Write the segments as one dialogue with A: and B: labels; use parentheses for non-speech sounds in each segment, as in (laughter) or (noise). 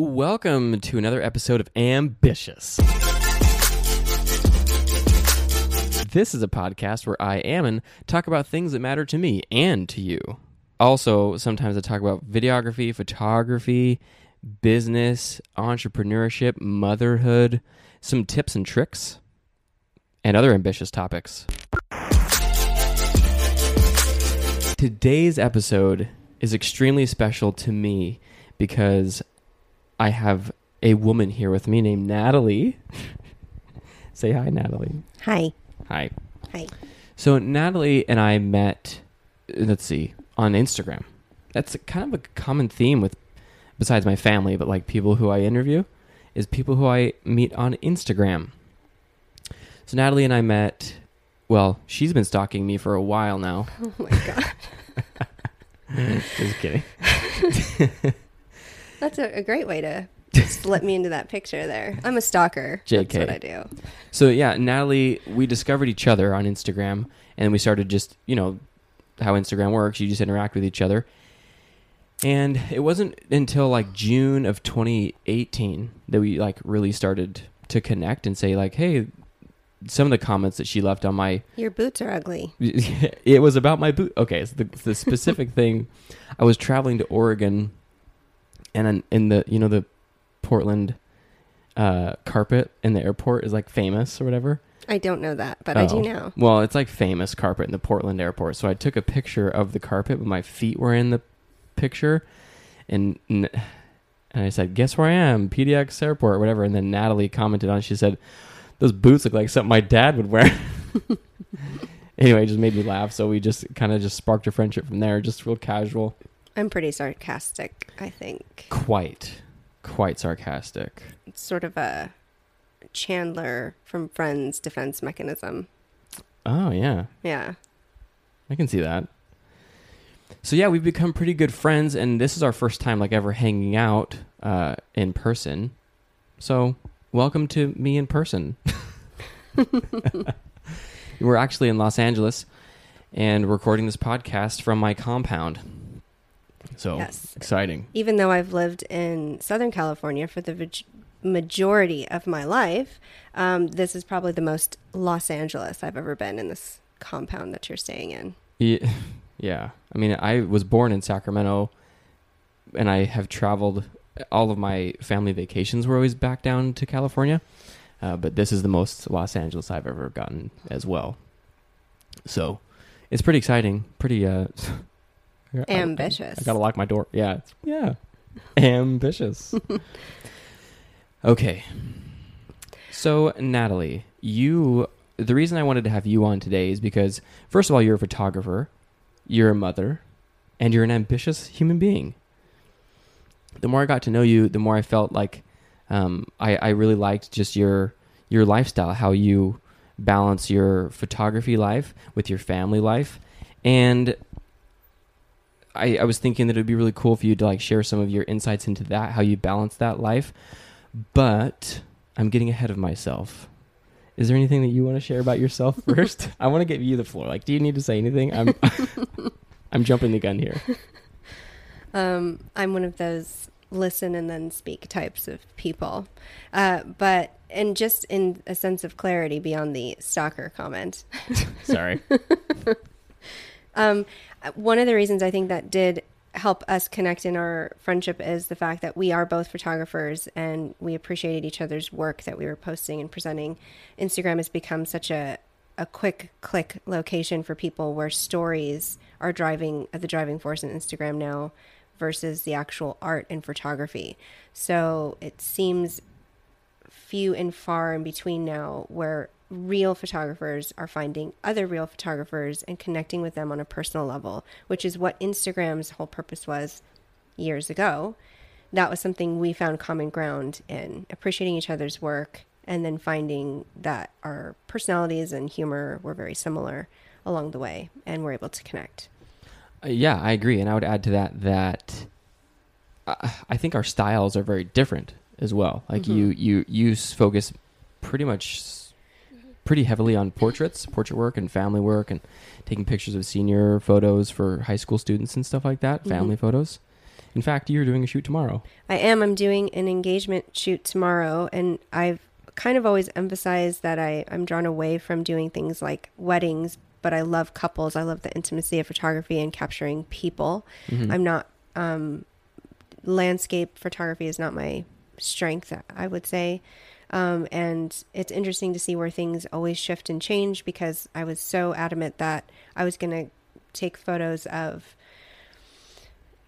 A: Welcome to another episode of Ambitious. This is a podcast where I, Ammon, talk about things that matter to me and to you. Also, sometimes I talk about videography, photography, business, entrepreneurship, motherhood, some tips and tricks, and other ambitious topics. Today's episode is extremely special to me because I have a woman here with me named Natalie. (laughs) Say hi, Natalie.
B: Hi.
A: Hi.
B: Hi.
A: So Natalie and I met. Let's see on Instagram. That's kind of a common theme with, besides my family, but like people who I interview, is people who I meet on Instagram. So Natalie and I met. Well, she's been stalking me for a while now.
B: Oh my god. (laughs)
A: Just kidding. (laughs)
B: That's a, a great way to (laughs) slip me into that picture there. I'm a stalker.
A: JK.
B: That's what I do.
A: So yeah, Natalie, we discovered each other on Instagram, and we started just you know how Instagram works. You just interact with each other, and it wasn't until like June of 2018 that we like really started to connect and say like, hey, some of the comments that she left on my
B: Your boots are ugly. (laughs)
A: it was about my boot. Okay, so the, the specific (laughs) thing, I was traveling to Oregon, and in, the you know the Portland uh, carpet in the airport is like famous or whatever.
B: I don't know that, but I do
A: Oh.
B: now.
A: Well, it's like famous carpet in the Portland airport. So I took a picture of the carpet, but my feet were in the picture, and and I said, "Guess where I am? PDX airport, or whatever." And then Natalie commented on. it. She said, "Those boots look like something my dad would wear." (laughs) anyway, it just made me laugh. So we just kind of just sparked a friendship from there, just real casual,
B: I'm pretty sarcastic, I think.
A: quite, quite sarcastic.
B: It's sort of a Chandler from Friends defense mechanism.
A: Oh yeah,
B: Yeah.
A: I can see that. So yeah, we've become pretty good friends, and this is our first time like ever hanging out uh, in person. So welcome to me in person. (laughs) (laughs) We're actually in Los Angeles and recording this podcast from my compound. So
B: Yes.
A: exciting!
B: Even though I've lived in Southern California for the majority of my life, um, this is probably the most Los Angeles I've ever been in this compound that you're staying in.
A: Yeah, (laughs) yeah. I mean, I was born in Sacramento, and I have traveled. All of my family vacations were always back down to California, uh, but this is the most Los Angeles I've ever gotten as well. So, it's pretty exciting. Pretty uh, (laughs) I- I-
B: Ambitious.
A: I, gotta lock my door. Yeah, it's, yeah, (laughs) ambitious. (laughs) okay, so Natalie, you. The reason I wanted to have you on today is because, first of all, you're a photographer, you're a mother, and you're an ambitious human being. The more I got to know you, the more I felt like um, I, I really liked just your your lifestyle, how you balance your photography life with your family life, and I, I was thinking that it would be really cool for you to like share some of your insights into that, how you balance that life. But I'm getting ahead of myself. Is there anything that you want to share about yourself (laughs) first? I want to give you the floor. Like, do you need to say anything? I'm (laughs) I'm jumping the gun here. (laughs)
B: Um, I'm one of those listen and then speak types of people. Uh, but, and just in a sense of clarity beyond the stalker comment,
A: Sorry.
B: Um, one of the reasons I think that did help us connect in our friendship is the fact that we are both photographers and we appreciated each other's work that we were posting and presenting. Instagram has become such a a quick click location for people where stories are driving the driving force in Instagram now versus the actual art and photography. So it seems few and far in between now where real photographers are finding other real photographers and connecting with them on a personal level, which is what Instagram's whole purpose was years ago. That was something we found common ground in appreciating each other's work and then finding that our personalities and humor were very similar along the way and we're able to connect.
A: Uh, yeah, I agree, and I would add to that that I, I think our styles are very different as well. Like you, you, you focus pretty much pretty heavily on portraits, portrait work, and family work, and taking pictures of senior photos for high school students and stuff like that, family photos. In fact, you're doing a shoot tomorrow.
B: I am. I'm doing an engagement shoot tomorrow, and I've kind of always emphasized that I, I'm drawn away from doing things like weddings, but I love couples. I love the intimacy of photography and capturing people.
A: Mhm.
B: I'm not, um, landscape photography is not my strength, I would say. Um, and it's interesting to see where things always shift and change because I was so adamant that I was going to take photos of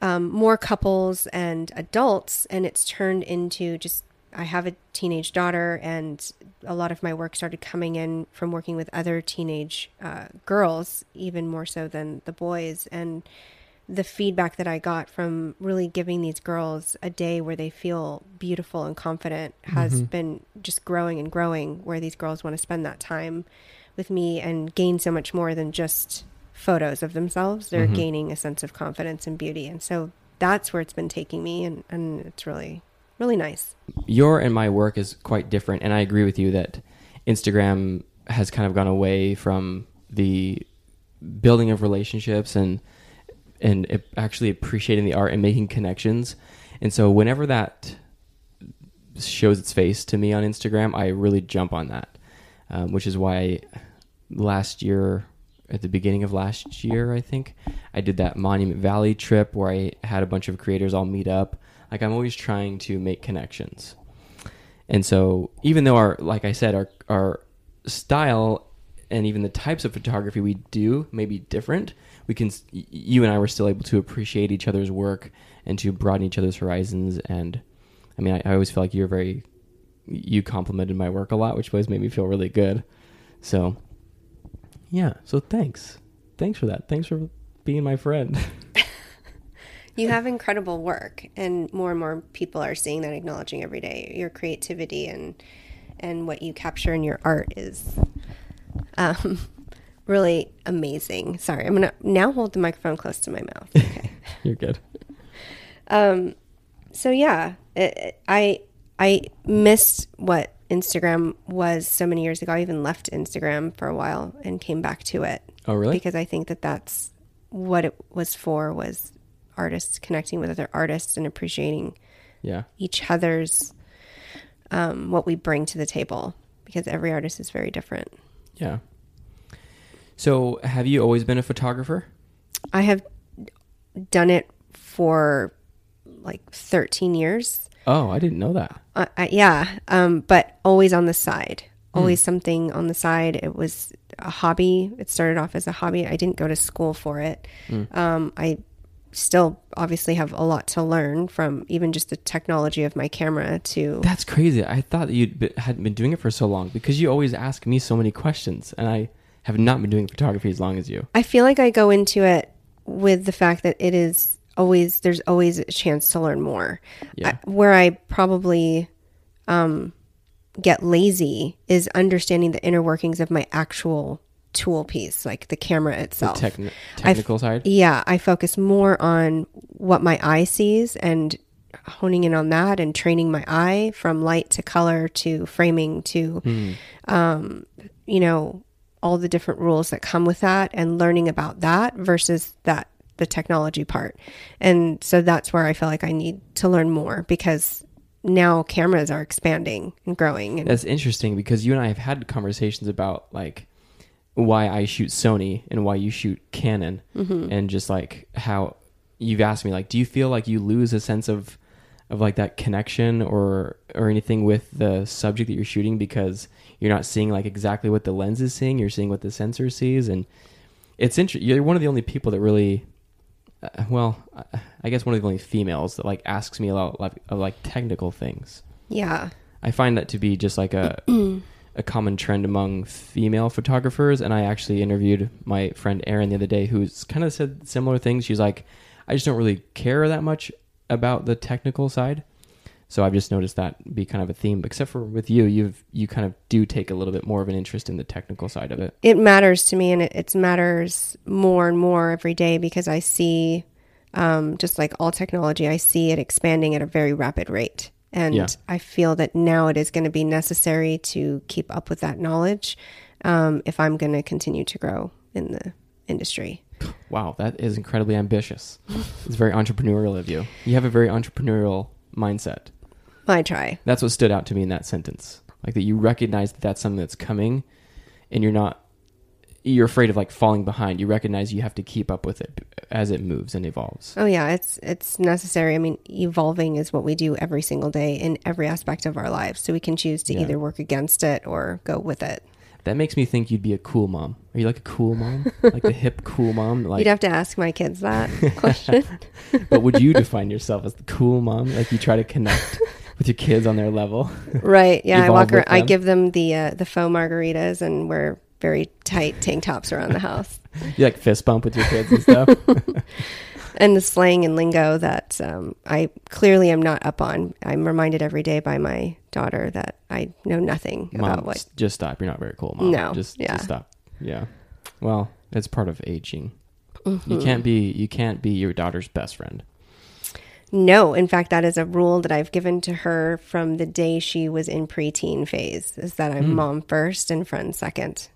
B: um, more couples and adults, and it's turned into just I have a teenage daughter, and a lot of my work started coming in from working with other teenage uh, girls, even more so than the boys. And the feedback that I got from really giving these girls a day where they feel beautiful and confident has
A: Mhm.
B: been just growing and growing, where these girls want to spend that time with me and gain so much more than just photos of themselves. They're
A: Mhm.
B: gaining a sense of confidence and beauty. And so that's where it's been taking me, and, and it's really, really nice.
A: your and my work is quite different and i agree with you that instagram has kind of gone away from the building of relationships and and actually appreciating the art and making connections. And so whenever that shows its face to me on instagram i really jump on that um, which is why last year at the beginning of last year i think i did that monument valley trip where i had a bunch of creators all meet up. Like i'm always trying to make connections. And so even though our like i said our our style and even the types of photography we do may be different we can you and i were still able to appreciate each other's work and to broaden each other's horizons. And i mean i, I always feel like you're very you complimented my work a lot which always made me feel really good. So yeah. So thanks. Thanks for that. Thanks for being my friend. (laughs)
B: You have incredible work, and more and more people are seeing that, acknowledging every day. Your creativity and and what you capture in your art is um, really amazing. Sorry, I'm gonna now hold the microphone close to my mouth. (laughs) Okay.
A: you're good
B: um, so yeah, it, it- I I missed what Instagram was so many years ago. I even left Instagram for a while and came back to it
A: oh really
B: because I think that that's what it was for was artists connecting with other artists and appreciating
A: yeah
B: each other's um, what we bring to the table because every artist is very different.
A: yeah so have you always been a photographer
B: I have done it for like 13 years.
A: oh i didn't know that
B: Uh, uh, yeah, um, but always on the side, always something on the side. It was a hobby. It started off as a hobby. I didn't go to school for it. Um, I still obviously have a lot to learn from even just the technology of my camera to
A: That's crazy. I thought that you be, hadn't been doing it for so long because you always ask me so many questions, and I have not been doing photography as long as you.
B: I feel like I go into it with the fact that it is always there's always a chance to learn more.
A: Yeah.
B: I, where I probably um, get lazy is understanding the inner workings of my actual tool piece, like the camera
A: The
B: itself.
A: techn- technical side.
B: yeah, I focus more on what my eye sees and honing in on that and training my eye from light to color to framing to
A: Hmm.
B: um, you know all the different rules that come with that and learning about that versus that the technology part and so that's where i feel like i need to learn more because now cameras are expanding and growing and
A: That's interesting because you and I have had conversations about like why I shoot Sony and why you shoot Canon,
B: Mm-hmm.
A: and just like how you've asked me like, do you feel like you lose a sense of of like that connection or or anything with the subject that you're shooting because you're not seeing like exactly what the lens is seeing, you're seeing what the sensor sees, and it's interesting. You're one of the only people that really. Uh, well, I- guess one of the only females that like asks me a lot like, of like technical things.
B: yeah
A: I find that to be just like a (clears throat) a common trend among female photographers. And I actually interviewed my friend Erin the other day, who's kind of said similar things. She's like, I just don't really care that much about the technical side. So I've just noticed that be kind of a theme. Except for with you, you've you kind of do take a little bit more of an interest in the technical side of it.
B: it matters to me and it, it matters more and more every day because i see um, just like all technology i see it expanding at a very rapid rate and
A: Yeah.
B: i feel that now it is going to be necessary to keep up with that knowledge um, if i'm going to continue to grow in the industry
A: Wow, that is incredibly ambitious. it's very entrepreneurial of you. You have a very entrepreneurial mindset.
B: I try.
A: That's what stood out to me in that sentence. Like that you recognize that that's something that's coming and you're not you're afraid of like falling behind. You recognize you have to keep up with it as it moves and evolves.
B: Oh yeah, it's it's necessary. I mean, evolving is what we do every single day in every aspect of our lives. So we can choose to
A: Yeah.
B: either work against it or go with it.
A: That makes me think you'd be a cool mom. Are you like a cool mom? (laughs) like the hip cool mom? Like
B: You'd have to ask my kids that (laughs) question.
A: but would you define yourself as the cool mom? Like you try to connect (laughs) with your kids on their level? (laughs)
B: right. Yeah, I walk around, I give them the uh, the faux margaritas and wear very tight tank tops around the house. (laughs)
A: You like fist bump with your kids and stuff? (laughs)
B: and the slang and lingo that um, I clearly am not up on. I'm reminded every day by my daughter that I know nothing
A: mom,
B: about what.
A: just stop. You're not very cool, mom.
B: No,
A: just,
B: yeah.
A: just stop. Yeah. Well, it's part of aging.
B: Mm-hmm.
A: You can't be you can't be your daughter's best friend.
B: No, in fact, that is a rule that I've given to her from the day she was in preteen phase. Is that
A: Hmm.
B: I'm mom first and friend second.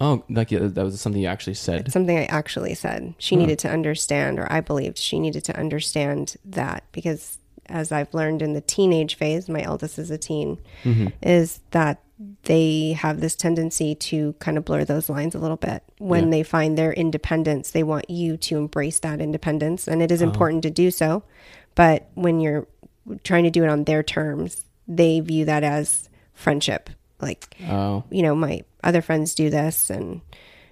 A: Oh, like uh, that was something you actually said.
B: It's something I actually said. She
A: Huh.
B: needed to understand, or I believed she needed to understand that because as I've learned in the teenage phase, my eldest is a teen,
A: Mm-hmm.
B: is that they have this tendency to kind of blur those lines a little bit. When
A: Yeah.
B: they find their independence, they want you to embrace that independence. And it is important to do so. But when you're trying to do it on their terms, they view that as friendship. Like,
A: Oh,
B: you know, my other friends do this and,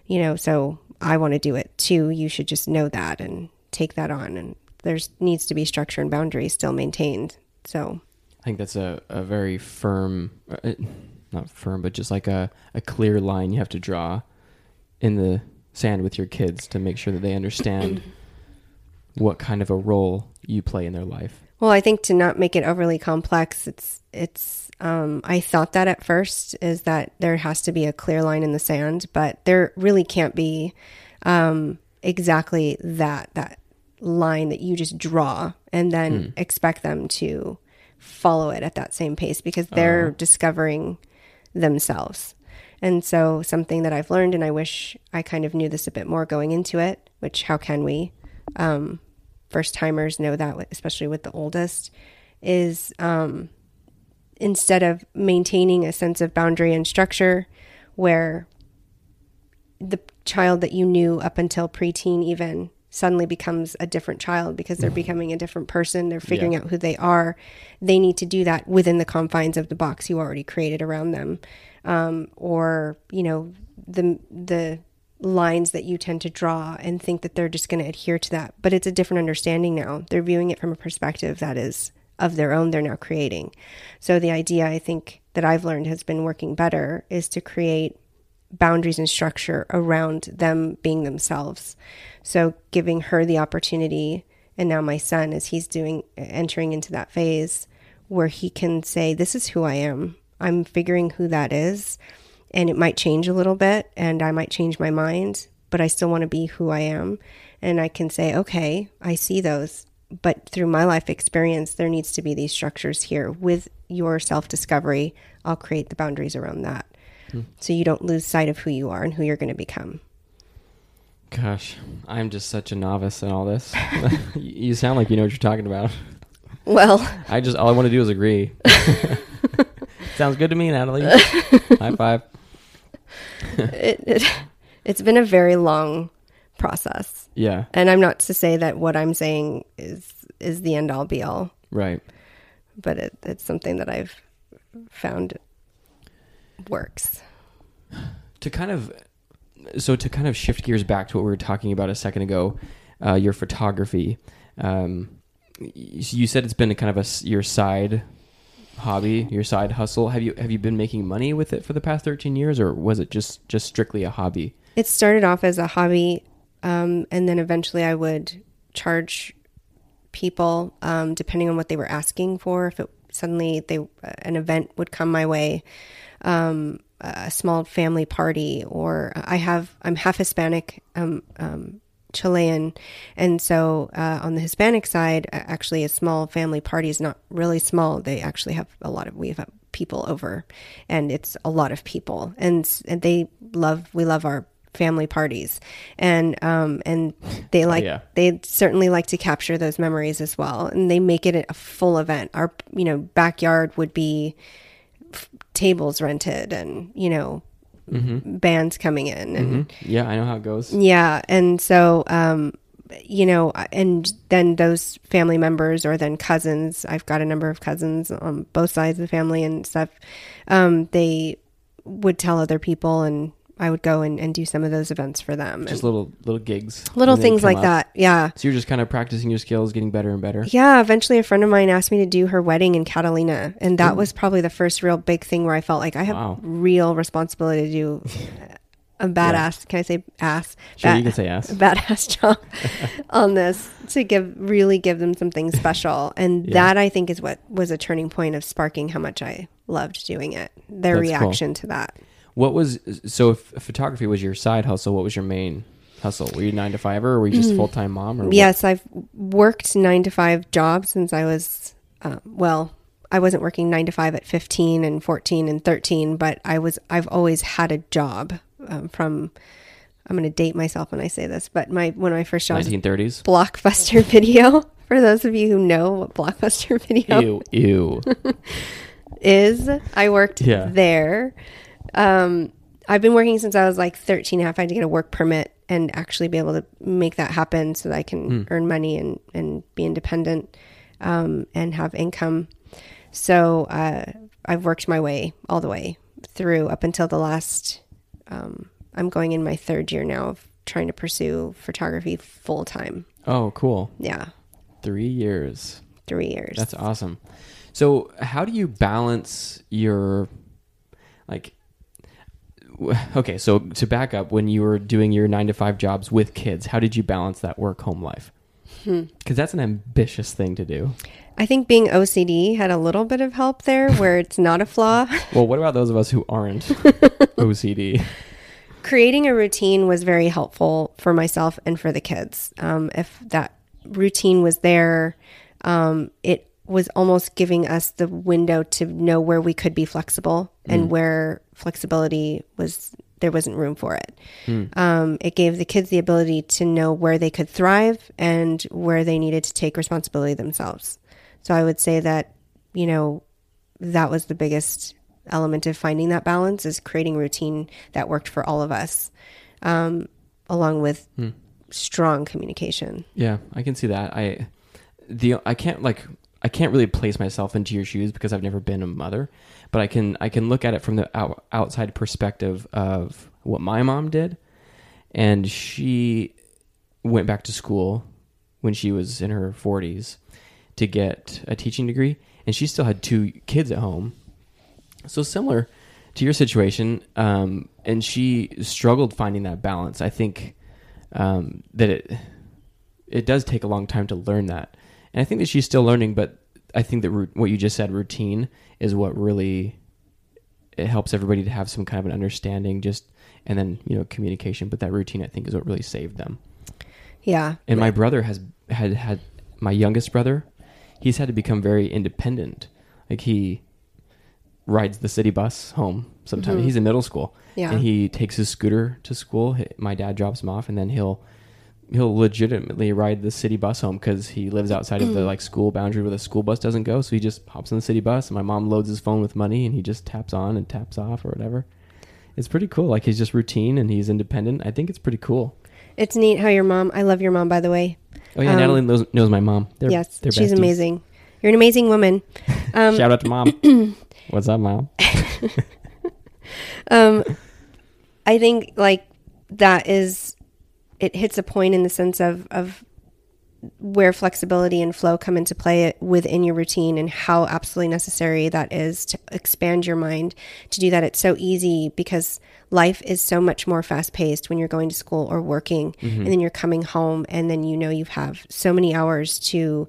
B: you know, so I want to do it too. You should just know that and take that on. And there's needs to be structure and boundaries still maintained. So,
A: I think that's a, a very firm, uh, not firm, but just like a, a clear line you have to draw in the sand with your kids to make sure that they understand (clears throat) what kind of a role you play in their life.
B: well, I think to not make it overly complex, it's, it's, um, I thought that at first is that there has to be a clear line in the sand, but there really can't be, um, exactly that, that line that you just draw and then expect them to follow it at that same pace because they're discovering themselves. And so, something that I've learned, and I wish I kind of knew this a bit more going into it, which how can we? Um, first timers know that, especially with the oldest, is um, instead of maintaining a sense of boundary and structure where the child that you knew up until preteen even suddenly becomes a different child because they're becoming a different person. They're figuring
A: Yeah.
B: out who they are. They need to do that within the confines of the box you already created around them. Um, or you know the the lines that you tend to draw and think that they're just going to adhere to that. But it's a different understanding now. They're viewing it from a perspective that is of their own they're now creating. So the idea i think that i've learned has been working better is to create boundaries and structure around them being themselves. So giving her the opportunity and now my son as he's doing entering into that phase where he can say this is who I am. I'm figuring who that is and it might change a little bit and I might change my mind, but I still want to be who I am and I can say okay, I see those but through my life experience there needs to be these structures here with your self-discovery. I'll create the boundaries around that so you don't lose sight of who you are and who you're going to become.
A: Gosh, I'm just such a novice in all this. (laughs) you sound like you know what you're talking about.
B: Well,
A: I just all I want to do is agree. (laughs) Sounds good to me, Natalie. (laughs) High five.
B: it, it, it's been a very long process.
A: Yeah,
B: And I'm not to say that what I'm saying is is the end all be all,
A: right.
B: but it, it's something that I've found works.
A: to kind of so to kind of shift gears back to what we were talking about a second ago uh, your photography um, you said it's been a kind of a your side hobby your side hustle have you have you been making money with it for the past 13 years or was it just just strictly a hobby
B: It started off as a hobby, um, and then eventually I would charge people um, depending on what they were asking for. If it suddenly they an event would come my way, um, a small family party, or I have I'm half Hispanic, um, um, Chilean, and so uh, on the Hispanic side, actually a small family party is not really small. They actually have a lot of we have people over, and it's a lot of people, and, and they love we love our family parties. And um and they like
A: yeah.
B: they certainly like to capture those memories as well. And they make it a full event. Our you know backyard would be tables rented and you know bands coming in and
A: Yeah, I know how it goes.
B: yeah, and so um, you know, and then those family members or then cousins. I've got a number of cousins on both sides of the family and stuff. Um, they would tell other people, and I would go and, and do some of those events for them.
A: Just
B: and
A: little little gigs.
B: little things like
A: up.
B: that. Yeah.
A: So you're just kind of practicing your skills, getting better and better.
B: Yeah, eventually a friend of mine asked me to do her wedding in Catalina, and that was probably the first real big thing where I felt like I have
A: Wow.
B: real responsibility to do a (laughs) badass. Can I say ass?
A: Sure,
B: Ba-
A: you can say yes. (laughs)
B: badass job (laughs) on this to give really give them something special and
A: Yeah.
B: that i think is what was a turning point of sparking how much i loved doing it their
A: That's cool.
B: reaction to that
A: What was so? If photography was your side hustle, what was your main hustle? Were you nine to five or were you just full time mom? Or what?
B: yes i've worked nine to five jobs since i was uh, well i wasn't working nine to five at 15 and 14 and 13 but i was i've always had a job um, from i'm going to date myself when i say this but my when my first job was
A: 1930s.
B: blockbuster (laughs) video for those of you who know what blockbuster (laughs) video
A: Ew, ew. (laughs)
B: is. I worked
A: Yeah.
B: there. Um, I've been working since I was like 13 and a half. I had to get a work permit and actually be able to make that happen so that I can earn money and, and be independent um, and have income. So uh, I've worked my way all the way through up until the last. Um, I'm going in my third year now of trying to pursue photography full time.
A: Oh, cool.
B: Yeah,
A: Three years.
B: three years.
A: That's awesome. So, how do you balance your like? (laughs) Okay, so to back up, when you were doing your nine to five jobs with kids, how did you balance that work home life? Because that's an ambitious thing to do.
B: I think being OCD had a little bit of help there (laughs) where it's not a flaw.
A: Well, what about those of us who aren't (laughs) OCD?
B: Creating a routine was very helpful for myself and for the kids. Um, if that routine was there, um, it was almost giving us the window to know where we could be flexible and where flexibility was there wasn't room for it. Um, it gave the kids the ability to know where they could thrive and where they needed to take responsibility themselves. So I would say that, you know, that was the biggest element of finding that balance is creating routine that worked for all of us, um, along with strong communication.
A: Yeah, I can see that. I the I can't like I can't really place myself into your shoes because I've never been a mother, but I can I can look at it from the out, outside perspective of what my mom did, and she went back to school when she was in her 40s to get a teaching degree, and she still had two kids at home. So similar to your situation, um, and she struggled finding that balance. I think um, that it it does take a long time to learn that, and I think that she's still learning. But I think that ru- what you just said, routine, is what really it helps everybody to have some kind of an understanding. Just and then you know communication, but that routine I think is what really saved them.
B: Yeah.
A: And my brother has had had my youngest brother. He's had to become very independent. Like he rides the city bus home sometimes. Mm-hmm. He's in middle school.
B: Yeah.
A: And he takes his scooter to school. My dad drops him off, and then he'll he'll legitimately ride the city bus home because he lives outside of the like school boundary where the school bus doesn't go. So he just hops on the city bus, and my mom loads his phone with money, and he just taps on and taps off or whatever. It's pretty cool. Like he's just routine and he's independent. I think it's pretty cool.
B: It's neat how your mom, I love your mom, by the way.
A: Oh yeah,
B: Um,
A: Natalie knows, knows my mom. They're,
B: yes.
A: they're
B: She's
A: besties.
B: amazing. You're an amazing woman. (laughs) Um,
A: Shout out to mom. (clears throat) What's up, mom? (laughs)
B: um, I think like that is, it hits a point in the sense of, of where flexibility and flow come into play within your routine and how absolutely necessary that is to expand your mind to do that. It's so easy because life is so much more fast paced when you're going to school or working mm-hmm. and then you're coming home and then you know you have so many hours to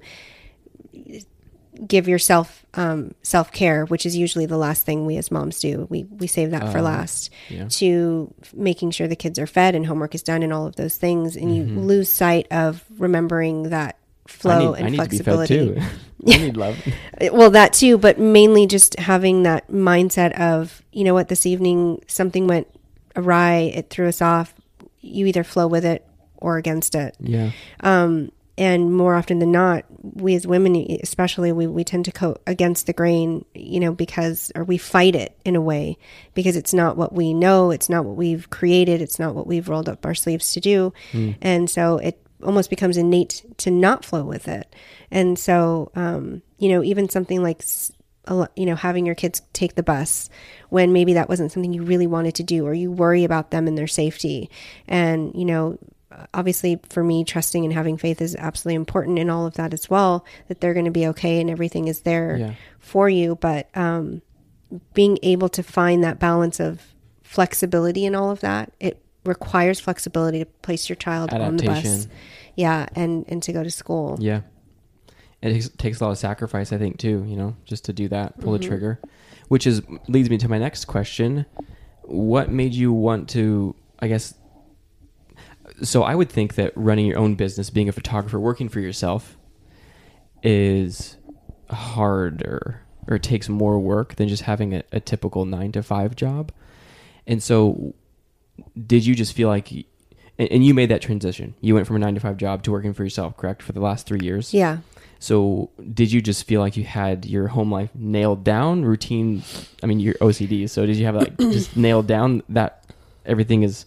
B: give yourself um, self care, which is usually the last thing we as moms do. We we save that for last.
A: yeah.
B: To making sure the kids are fed and homework is done and all of those things, and you lose sight of remembering that flow
A: need,
B: and
A: I need
B: flexibility.
A: to be fed too. (laughs) I need love. (laughs)
B: Well, that too, but mainly just having that mindset of, you know what, this evening something went awry, it threw us off. you either flow with it or against it.
A: Yeah.
B: Um, and more often than not, we as women, especially, we, we tend to go against the grain, you know, because, or we fight it in a way because it's not what we know, it's not what we've created, it's not what we've rolled up our sleeves to do. And so it almost becomes innate to not flow with it. And so, um, you know, even something like, s- a lo- you know, having your kids take the bus when maybe that wasn't something you really wanted to do, or you worry about them and their safety. And, you know, obviously for me, trusting and having faith is absolutely important in all of that as well, that they're going to be okay and everything is there
A: Yeah.
B: for you. But um, being able to find that balance of flexibility in all of that, it requires flexibility to place your child on the bus. Yeah, and, and to go to school.
A: Yeah. It takes, takes a lot of sacrifice, I think, too, you know, just to do that, pull the trigger. Which is leads me to my next question. What made you want to, I guess, so I would think that running your own business, being a photographer, working for yourself is harder or takes more work than just having a, a typical nine to five job. And so, did you just feel like, and, and you made that transition? You went from a nine to five job to working for yourself, correct? For the last three years.
B: Yeah.
A: So, did you just feel like you had your home life nailed down, routine? I mean, your OCD. So, did you have like (clears throat) just nailed down that everything is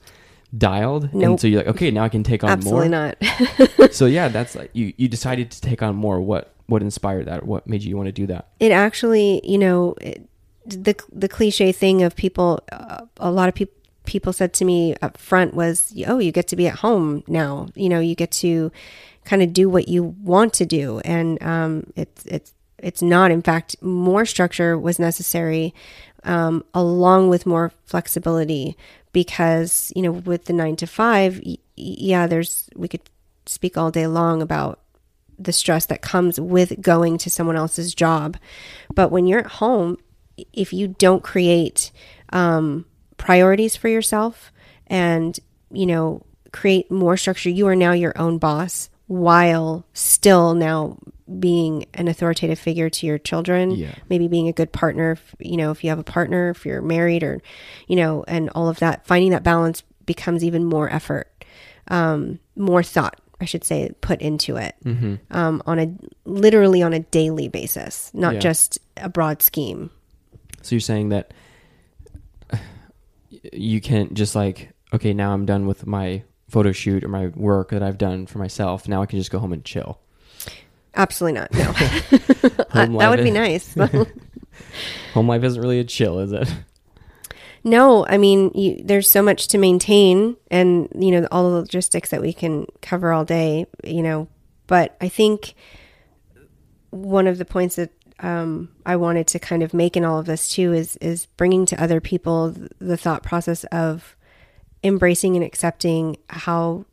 A: dialed?
B: Nope.
A: And so you're like, okay, now I can take on
B: Absolutely
A: more.
B: not. (laughs) (laughs)
A: So yeah, that's like you. You decided to take on more. What what inspired that? What made you want to do that?
B: it actually, you know, it, the the cliche thing of people, uh, a lot of people people said to me up front was, "Oh, you get to be at home now. You know, you get to kind of do what you want to do." And um, it's it's it's not. In fact, more structure was necessary, um, along with more flexibility, because you know, with the nine to five, y- yeah, there's we could speak all day long about the stress that comes with going to someone else's job. But when you're at home, if you don't create um, priorities for yourself and, you know, create more structure, you are now your own boss while still now being an authoritative figure to your children
A: Yeah.
B: maybe being a good partner if, you know if you have a partner if you're married or you know and all of that finding that balance becomes even more effort um, more thought i should say put into it um, on a literally on a daily basis not
A: Yeah.
B: just a broad scheme
A: So you're saying that (sighs) you can't just like, okay, now I'm done with my photo shoot or my work that I've done for myself. Now I can just go home and chill.
B: absolutely not no (laughs) (laughs) that, that would
A: life-
B: be nice (laughs)
A: Home life isn't really a chill, is it?
B: No, I mean, you, there's so much to maintain, and you know all the logistics that we can cover all day. You know, but I think one of the points that um, I wanted to kind of make in all of this too is is bringing to other people the thought process of embracing and accepting how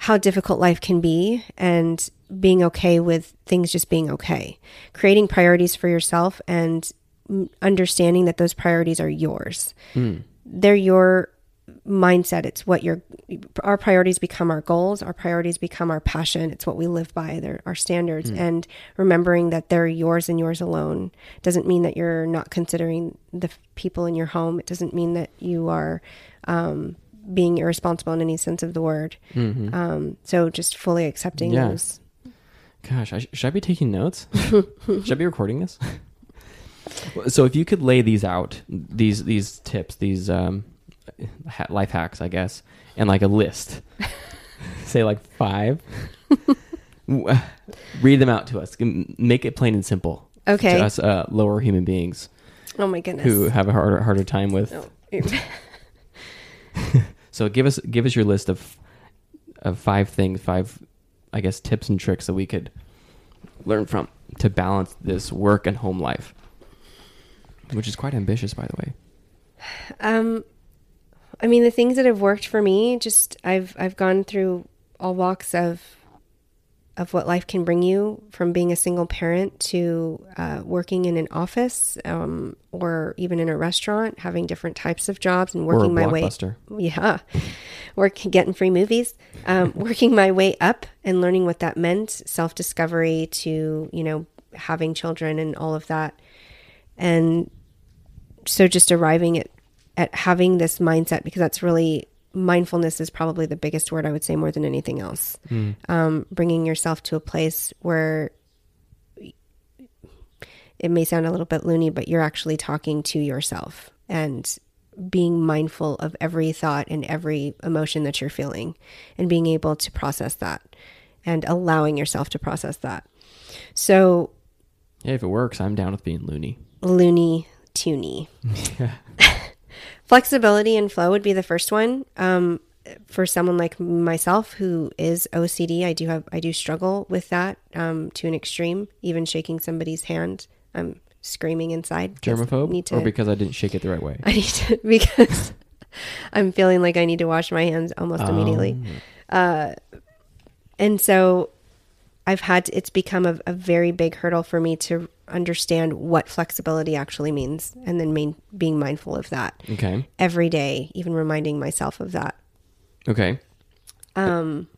B: how difficult life can be and being okay with things just being okay. Creating priorities for yourself and mm, understanding that those priorities are yours. They're your mindset. It's what your our priorities become our goals our priorities become our passion. It's what we live by they're our standards. And remembering that they're yours and yours alone doesn't mean that you're not considering the people in your home. It doesn't mean that you are um, being irresponsible in any sense of the word. Um, so just fully accepting
A: Yeah.
B: those.
A: Gosh, I sh- should I be taking notes? (laughs) should I be recording this? (laughs) so if you could lay these out, these these tips, these um, ha- life hacks, I guess, and like a list, (laughs) say like five, (laughs) read them out to us. Make it plain and simple
B: okay
A: to us uh, lower human beings
B: oh my goodness
A: who have a harder harder time with.
B: Oh. (laughs)
A: So give us give us your list of of five things, five I guess tips and tricks that we could learn from to balance this work and home life. Which is quite ambitious by the way.
B: Um, I mean, the things that have worked for me, just I've I've gone through all walks of of what life can bring you, from being a single parent to uh, working in an office, um, or even in a restaurant, having different types of jobs and working my way. Yeah, work getting free movies, um, (laughs) working my way up and learning what that meant, self discovery to you know having children and all of that, and so just arriving at at having this mindset because that's really mindfulness is probably the biggest word I would say more than anything else.
A: Mm.
B: Um, bringing yourself to a place where it may sound a little bit loony, but you're actually talking to yourself and being mindful of every thought and every emotion that you're feeling and being able to process that and allowing yourself to process that. So,
A: Yeah, if it works, I'm down with being loony.
B: loony toony. (laughs) Flexibility and flow would be the first one. Um, for someone like myself who is OCD, I do have I do struggle with that um, to an extreme. Even shaking somebody's hand, I'm screaming inside.
A: Germaphobe?
B: Need to,
A: Or because I didn't shake it the right way? (laughs)
B: I need to because (laughs) I'm feeling like I need to wash my hands almost immediately.
A: Um,
B: And so I've had to, it's become a, a very big hurdle for me to understand what flexibility actually means and then main, being mindful of that
A: okay.
B: every day, even reminding myself of that.
A: Okay.
B: Um,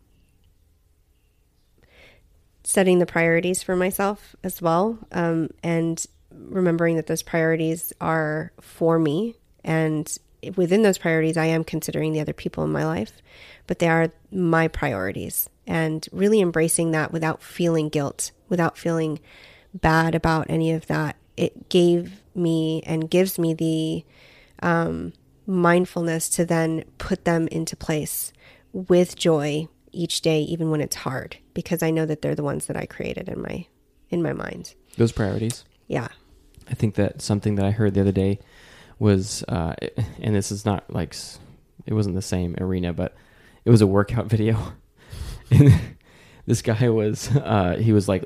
B: setting the priorities for myself as well um, and remembering that those priorities are for me and within those priorities i am considering the other people in my life but they are my priorities and really embracing that without feeling guilt without feeling bad about any of that it gave me and gives me the um, mindfulness to then put them into place with joy each day even when it's hard because i know that they're the ones that i created in my in my mind
A: Those priorities.
B: yeah
A: I think that something that I heard the other day was, uh, and this is not like, it wasn't the same arena, but it was a workout (laughs) video. And (laughs) this guy was, uh, he was like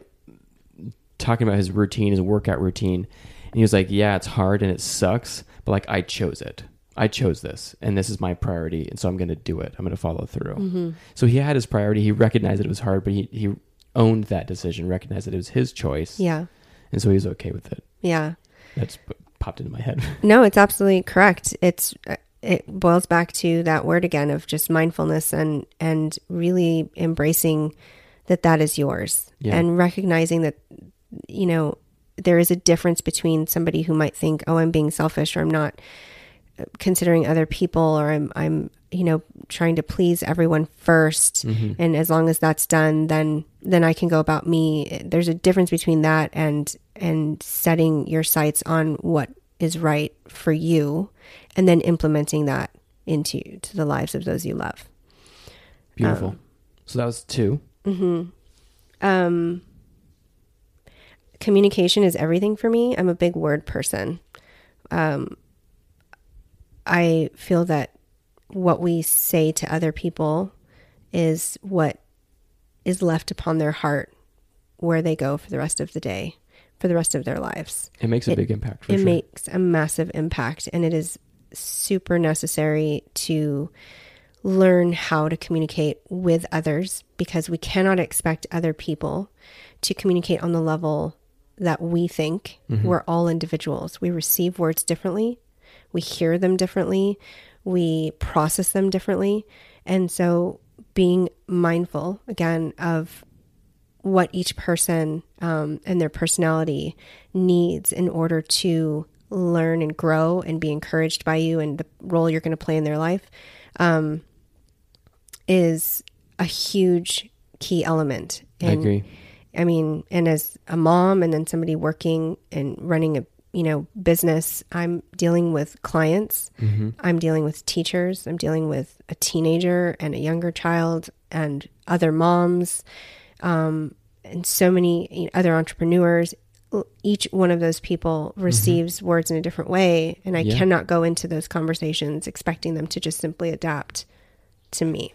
A: talking about his routine, his workout routine. And he was like, yeah, it's hard and it sucks, but like I chose it. I chose this and this is my priority. And so I'm going to do it. I'm going to follow through. So he had his priority. He recognized that it was hard, but he, he owned that decision, recognized that it was his choice.
B: yeah
A: And so he was okay with it.
B: yeah
A: That's popped into my head. (laughs)
B: no it's absolutely correct it's it boils back to that word again of just mindfulness and and really embracing that that is yours
A: Yeah.
B: and recognizing that you know there is a difference between somebody who might think oh i'm being selfish or i'm not uh, considering other people or i'm i'm you know trying to please everyone 1st mm-hmm. and as long as that's done then then i can go about me. There's a difference between that and and setting your sights on what is right for you and then implementing that into to the lives of those you love.
A: Beautiful. so that was two.
B: um communication is everything for me. I'm a big word person. Um i feel that what we say to other people is what is left upon their heart where they go for the rest of the day for the rest of their lives.
A: It makes a
B: It-
A: big impact for
B: it
A: sure.
B: makes a massive impact and it is super necessary to learn how to communicate with others because we cannot expect other people to communicate on the level that we think. Mm-hmm. We're all individuals. We receive words differently. We hear them differently. We process them differently. And so being mindful again of what each person um, and their personality needs in order to learn and grow and be encouraged by you and the role you're going to play in their life um, is a huge key element.
A: I agree.
B: I mean, and as a mom and then somebody working and running a you know business, I'm dealing with clients. I'm dealing with teachers. I'm dealing with a teenager and a younger child and other moms, um, and so many other entrepreneurs. Each one of those people receives words in a different way, and I
A: Yeah.
B: cannot go into those conversations expecting them to just simply adapt to me.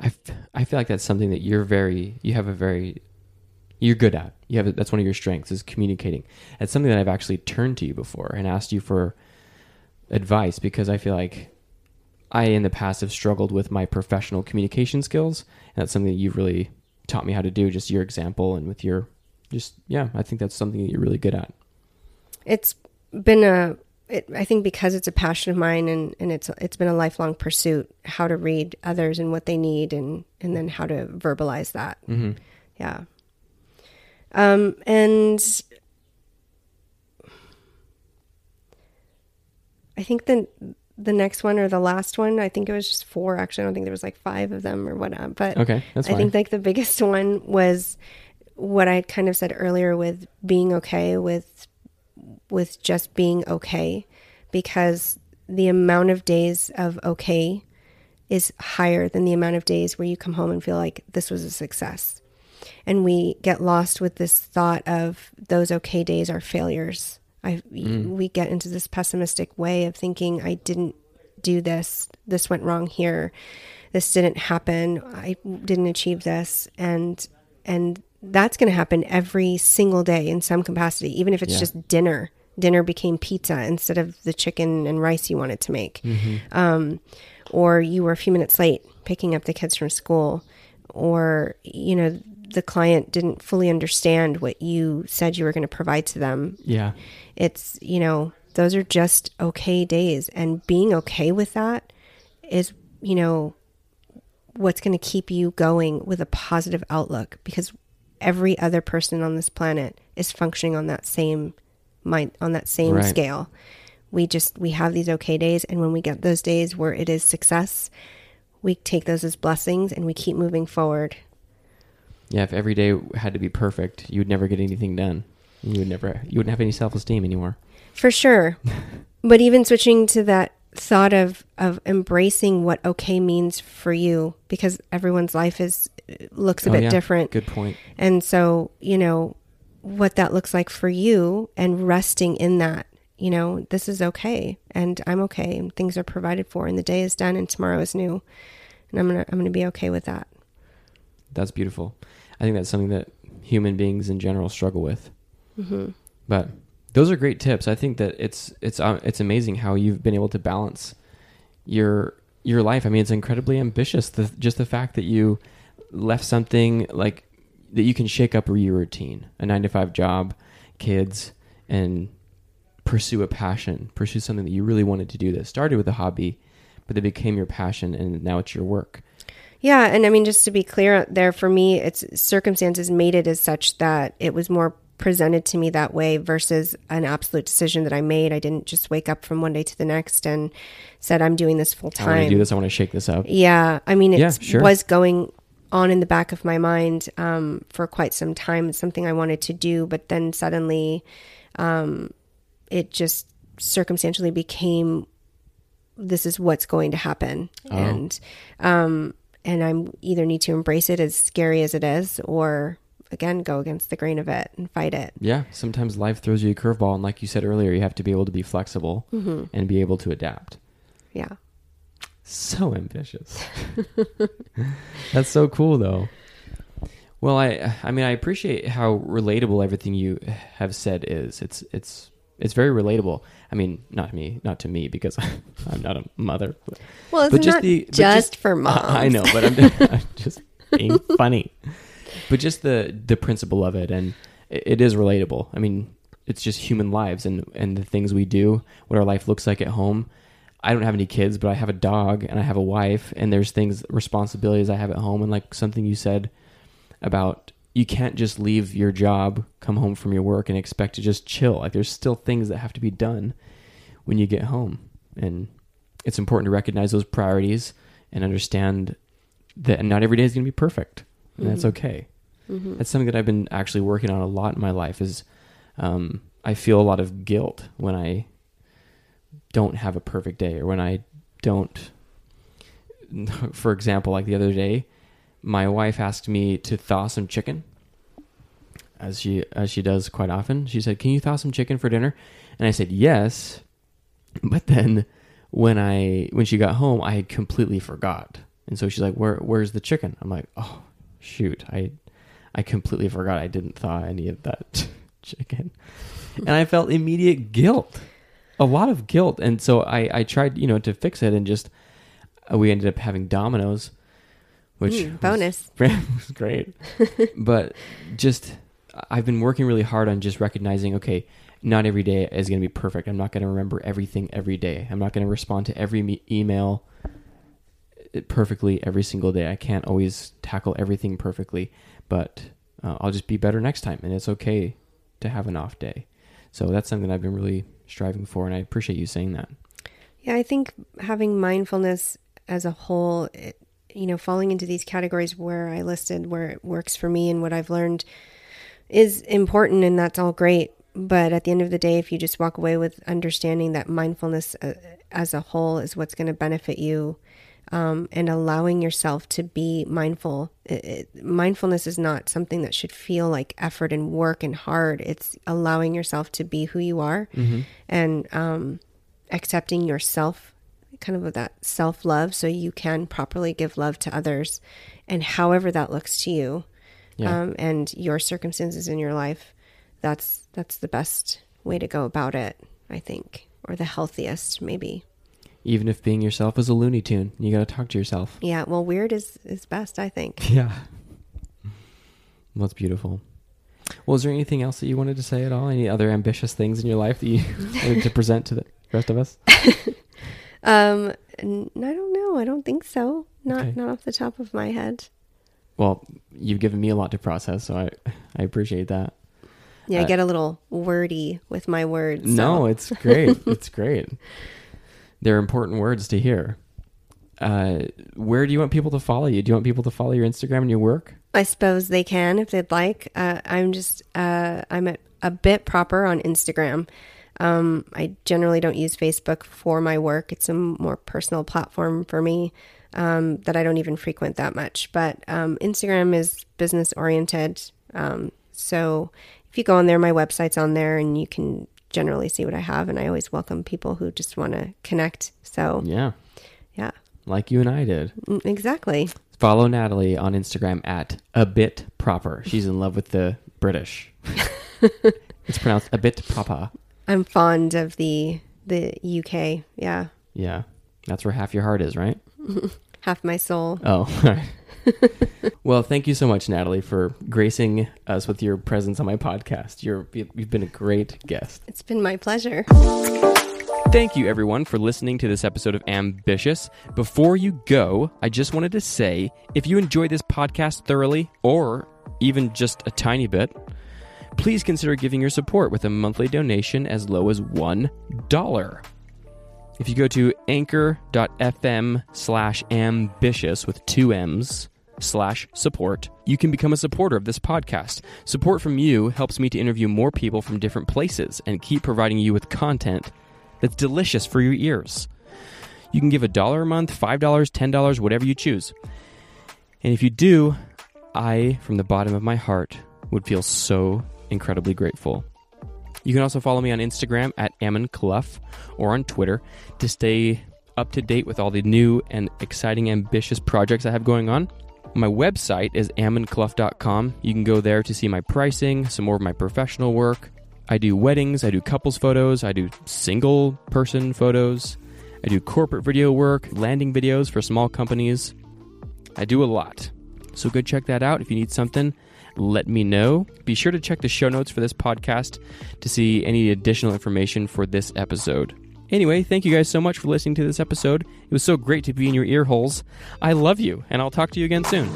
A: I, f- I feel like that's something that you're very you have a very you're good at. You have that's one of your strengths is communicating. It's something that I've actually turned to you before and asked you for advice because I feel like I in the past have struggled with my professional communication skills and that's something that you've really taught me how to do just your example and with your just yeah, I think that's something that you're really good at.
B: it's been a it, I think because it's a passion of mine and, and it's it's been a lifelong pursuit how to read others and what they need and and then how to verbalize that
A: Mm-hmm.
B: yeah Um, and I think the the next one or the last one, I think it was just four. Actually, I don't think there was like five of them or whatnot. But
A: Okay, that's fine.
B: I think like the biggest one was what I kind of said earlier with being okay with with just being okay because the amount of days of okay is higher than the amount of days where you come home and feel like this was a success. And we get lost with this thought of those okay days are failures. I we get into this pessimistic way of thinking I didn't do this, this went wrong here. This didn't happen. I didn't achieve this and and that's going to happen every single day in some capacity even if it's
A: Yeah.
B: just dinner. Dinner became pizza instead of the chicken and rice you wanted to make um, or you were a few minutes late picking up the kids from school, or you know the client didn't fully understand what you said you were going to provide to them.
A: yeah.
B: It's you know those are just okay days, and being okay with that is you know what's going to keep you going with a positive outlook because every other person on this planet is functioning on that same mind on that same
A: Right.
B: scale we just we have these okay days and when we get those days where it is success we take those as blessings and we keep moving forward
A: Yeah, if every day had to be perfect, you would never get anything done. You would never you wouldn't have any self esteem anymore.
B: for sure (laughs) but even switching to that thought of of embracing what okay means for you because everyone's life is looks a
A: Oh,
B: bit
A: yeah.
B: different
A: Good point.
B: And so, you know, what that looks like for you and resting in that, you know, this is okay and I'm okay and things are provided for and the day is done and tomorrow is new. And I'm going to I'm going to be okay with that.
A: That's beautiful. I think that's something that human beings in general struggle with.
B: Mhm.
A: But those are great tips. I think that it's it's uh, it's amazing how you've been able to balance your your life. I mean, it's incredibly ambitious. The, just the fact that you left something like that you can shake up your routine, a nine to five job, kids, and pursue a passion, pursue something that you really wanted to do. That started with a hobby, but that became your passion, and now it's your work.
B: Yeah, and I mean just to be clear there for me it's circumstances made it as such that it was more presented to me that way versus an absolute decision that I made. I didn't just wake up from one day to the next and said I'm doing this full time.
A: I want to do this. I want to shake this up.
B: Yeah, I mean, it
A: Yeah, sure.
B: was going on in the back of my mind um, for quite some time. It's something I wanted to do, but then suddenly, um, it just circumstantially became this is what's going to happen,
A: Oh.
B: and um, and I'm either need to embrace it as scary as it is, or again go against the grain of it and fight it.
A: Yeah, sometimes life throws you a curveball, and like you said earlier, you have to be able to be flexible
B: Mm-hmm.
A: and be able to adapt.
B: Yeah.
A: So ambitious. (laughs) That's so cool, though. Well, I I mean I appreciate how relatable everything you have said is. It's it's it's very relatable. I mean, not me, not to me because (laughs) I'm not a mother. But,
B: Well, it's
A: But just
B: not
A: the-
B: just,
A: just-
B: for moms.
A: I know, but I'm, (laughs) (laughs) I'm just being funny. But just the the principle of it, and it, it is relatable. I mean, it's just human lives and and the things we do, what our life looks like at home. I don't have any kids, but I have a dog and I have a wife, and there's things responsibilities I have at home, and like something you said about you can't just leave your job, come home from your work, and expect to just chill. Like there's still things that have to be done when you get home, and it's important to recognize those priorities and understand that not every day is going to be perfect, and that's
B: Mhm.
A: okay.
B: Mhm.
A: That's something that I've been actually working on a lot in my life. Is um, I feel a lot of guilt when I don't have a perfect day, or when I don't. (laughs) For example, like the other day, my wife asked me to thaw some chicken, as she as she does quite often. She said, "Can you thaw some chicken for dinner?" And I said, "Yes." But then when I when she got home, I had completely forgot. And so she's like, "Where where's the chicken?" I'm like, "Oh, shoot. I I completely forgot I didn't thaw any of that (laughs) chicken." And I felt immediate guilt. A lot of guilt. And so I I tried, you know, to fix it and just we ended up having Domino's which
B: Mm, bonus. (laughs)
A: was great. (laughs) but just I've been working really hard on just recognizing, okay, not every day is going to be perfect. I'm not going to remember everything every day. I'm not going to respond to every me- email uh, perfectly every single day. I can't always tackle everything perfectly, but uh, I'll just be better next time, and it's okay to have an off day. So that's something I've been really striving for, and I appreciate you saying that.
B: Yeah, I think having mindfulness as a whole, it, you know, falling into these categories where I listed where it works for me and what I've learned is important, and that's all great. But at the end of the day, if you just walk away with understanding that mindfulness uh, as a whole is what's going to benefit you, um, and allowing yourself to be mindful. It, it, mindfulness is not something that should feel like effort and work and hard. It's allowing yourself to be who you are
A: Mm-hmm.
B: and um, accepting yourself, kind of that self love, so you can properly give love to others, and however that looks to you,
A: Yeah.
B: um, and your circumstances in your life. That's that's the best way to go about it, I think, or the healthiest, maybe.
A: Even if being yourself is a Looney Tune, you got to talk to yourself.
B: Yeah, well, weird is is best, I think. (laughs)
A: Yeah. Well, that's beautiful. Well, is there anything else that you wanted to say at all? Any other ambitious things in your life that you (laughs) wanted to present to the rest of us? (laughs)
B: Um, n- I don't know. I don't think so. Not
A: Okay.
B: not off the top of my head.
A: Well, you've given me a lot to process, so I I appreciate that.
B: Yeah, I
A: Uh,
B: get a little wordy with my words. so-
A: No, it's great. (laughs) it's great. They're important words to hear. Uh, where do you want people to follow you? Do you want people to follow your Instagram and your work?
B: I suppose they can if they'd like. Uh, I'm just uh, I'm a bit proper on Instagram. Um, I generally don't use Facebook for my work. It's a more personal platform for me um, that I don't even frequent that much. But um, Instagram is business oriented. Um, so if you go on there, my website's on there, and you can generally see what I have. And I always welcome people who just want to connect. So
A: Yeah,
B: yeah,
A: like you and I did.
B: Mm, exactly.
A: Follow Natalie on Instagram at a bit proper. She's in love with the British. (laughs) it's pronounced a bit proper.
B: I'm fond of the the UK. Yeah,
A: Yeah, that's where half your heart is, right? (laughs)
B: half my soul.
A: Oh, (laughs) all right. well, thank you so much, Natalie, for gracing us with your presence on my podcast. You're you've been a great guest.
B: It's been my pleasure.
A: Thank you, everyone, for listening to this episode of Ambitious. Before you go, I just wanted to say if you enjoyed this podcast thoroughly, or even just a tiny bit, please consider giving your support with a monthly donation as low as $1. If you go to anchor.fm slash ambitious with two M's slash support, you can become a supporter of this podcast. Support from you helps me to interview more people from different places and keep providing you with content that's delicious for your ears. You can give a dollar a month, $5, $10, whatever you choose. And if you do, I, from the bottom of my heart, would feel so incredibly grateful. You can also follow me on Instagram at Ammon Clough or on Twitter to stay up to date with all the new and exciting, ambitious projects I have going on. My website is ammonclough.com. You can go there to see my pricing, some more of my professional work. I do weddings, I do couples photos, I do single person photos, I do corporate video work, landing videos for small companies. I do a lot. So go check that out. If you need something, let me know. Be sure to check the show notes for this podcast to see any additional information for this episode. Anyway, thank you guys so much for listening to this episode. It was so great to be in your ear holes. I love you, and I'll talk to you again soon.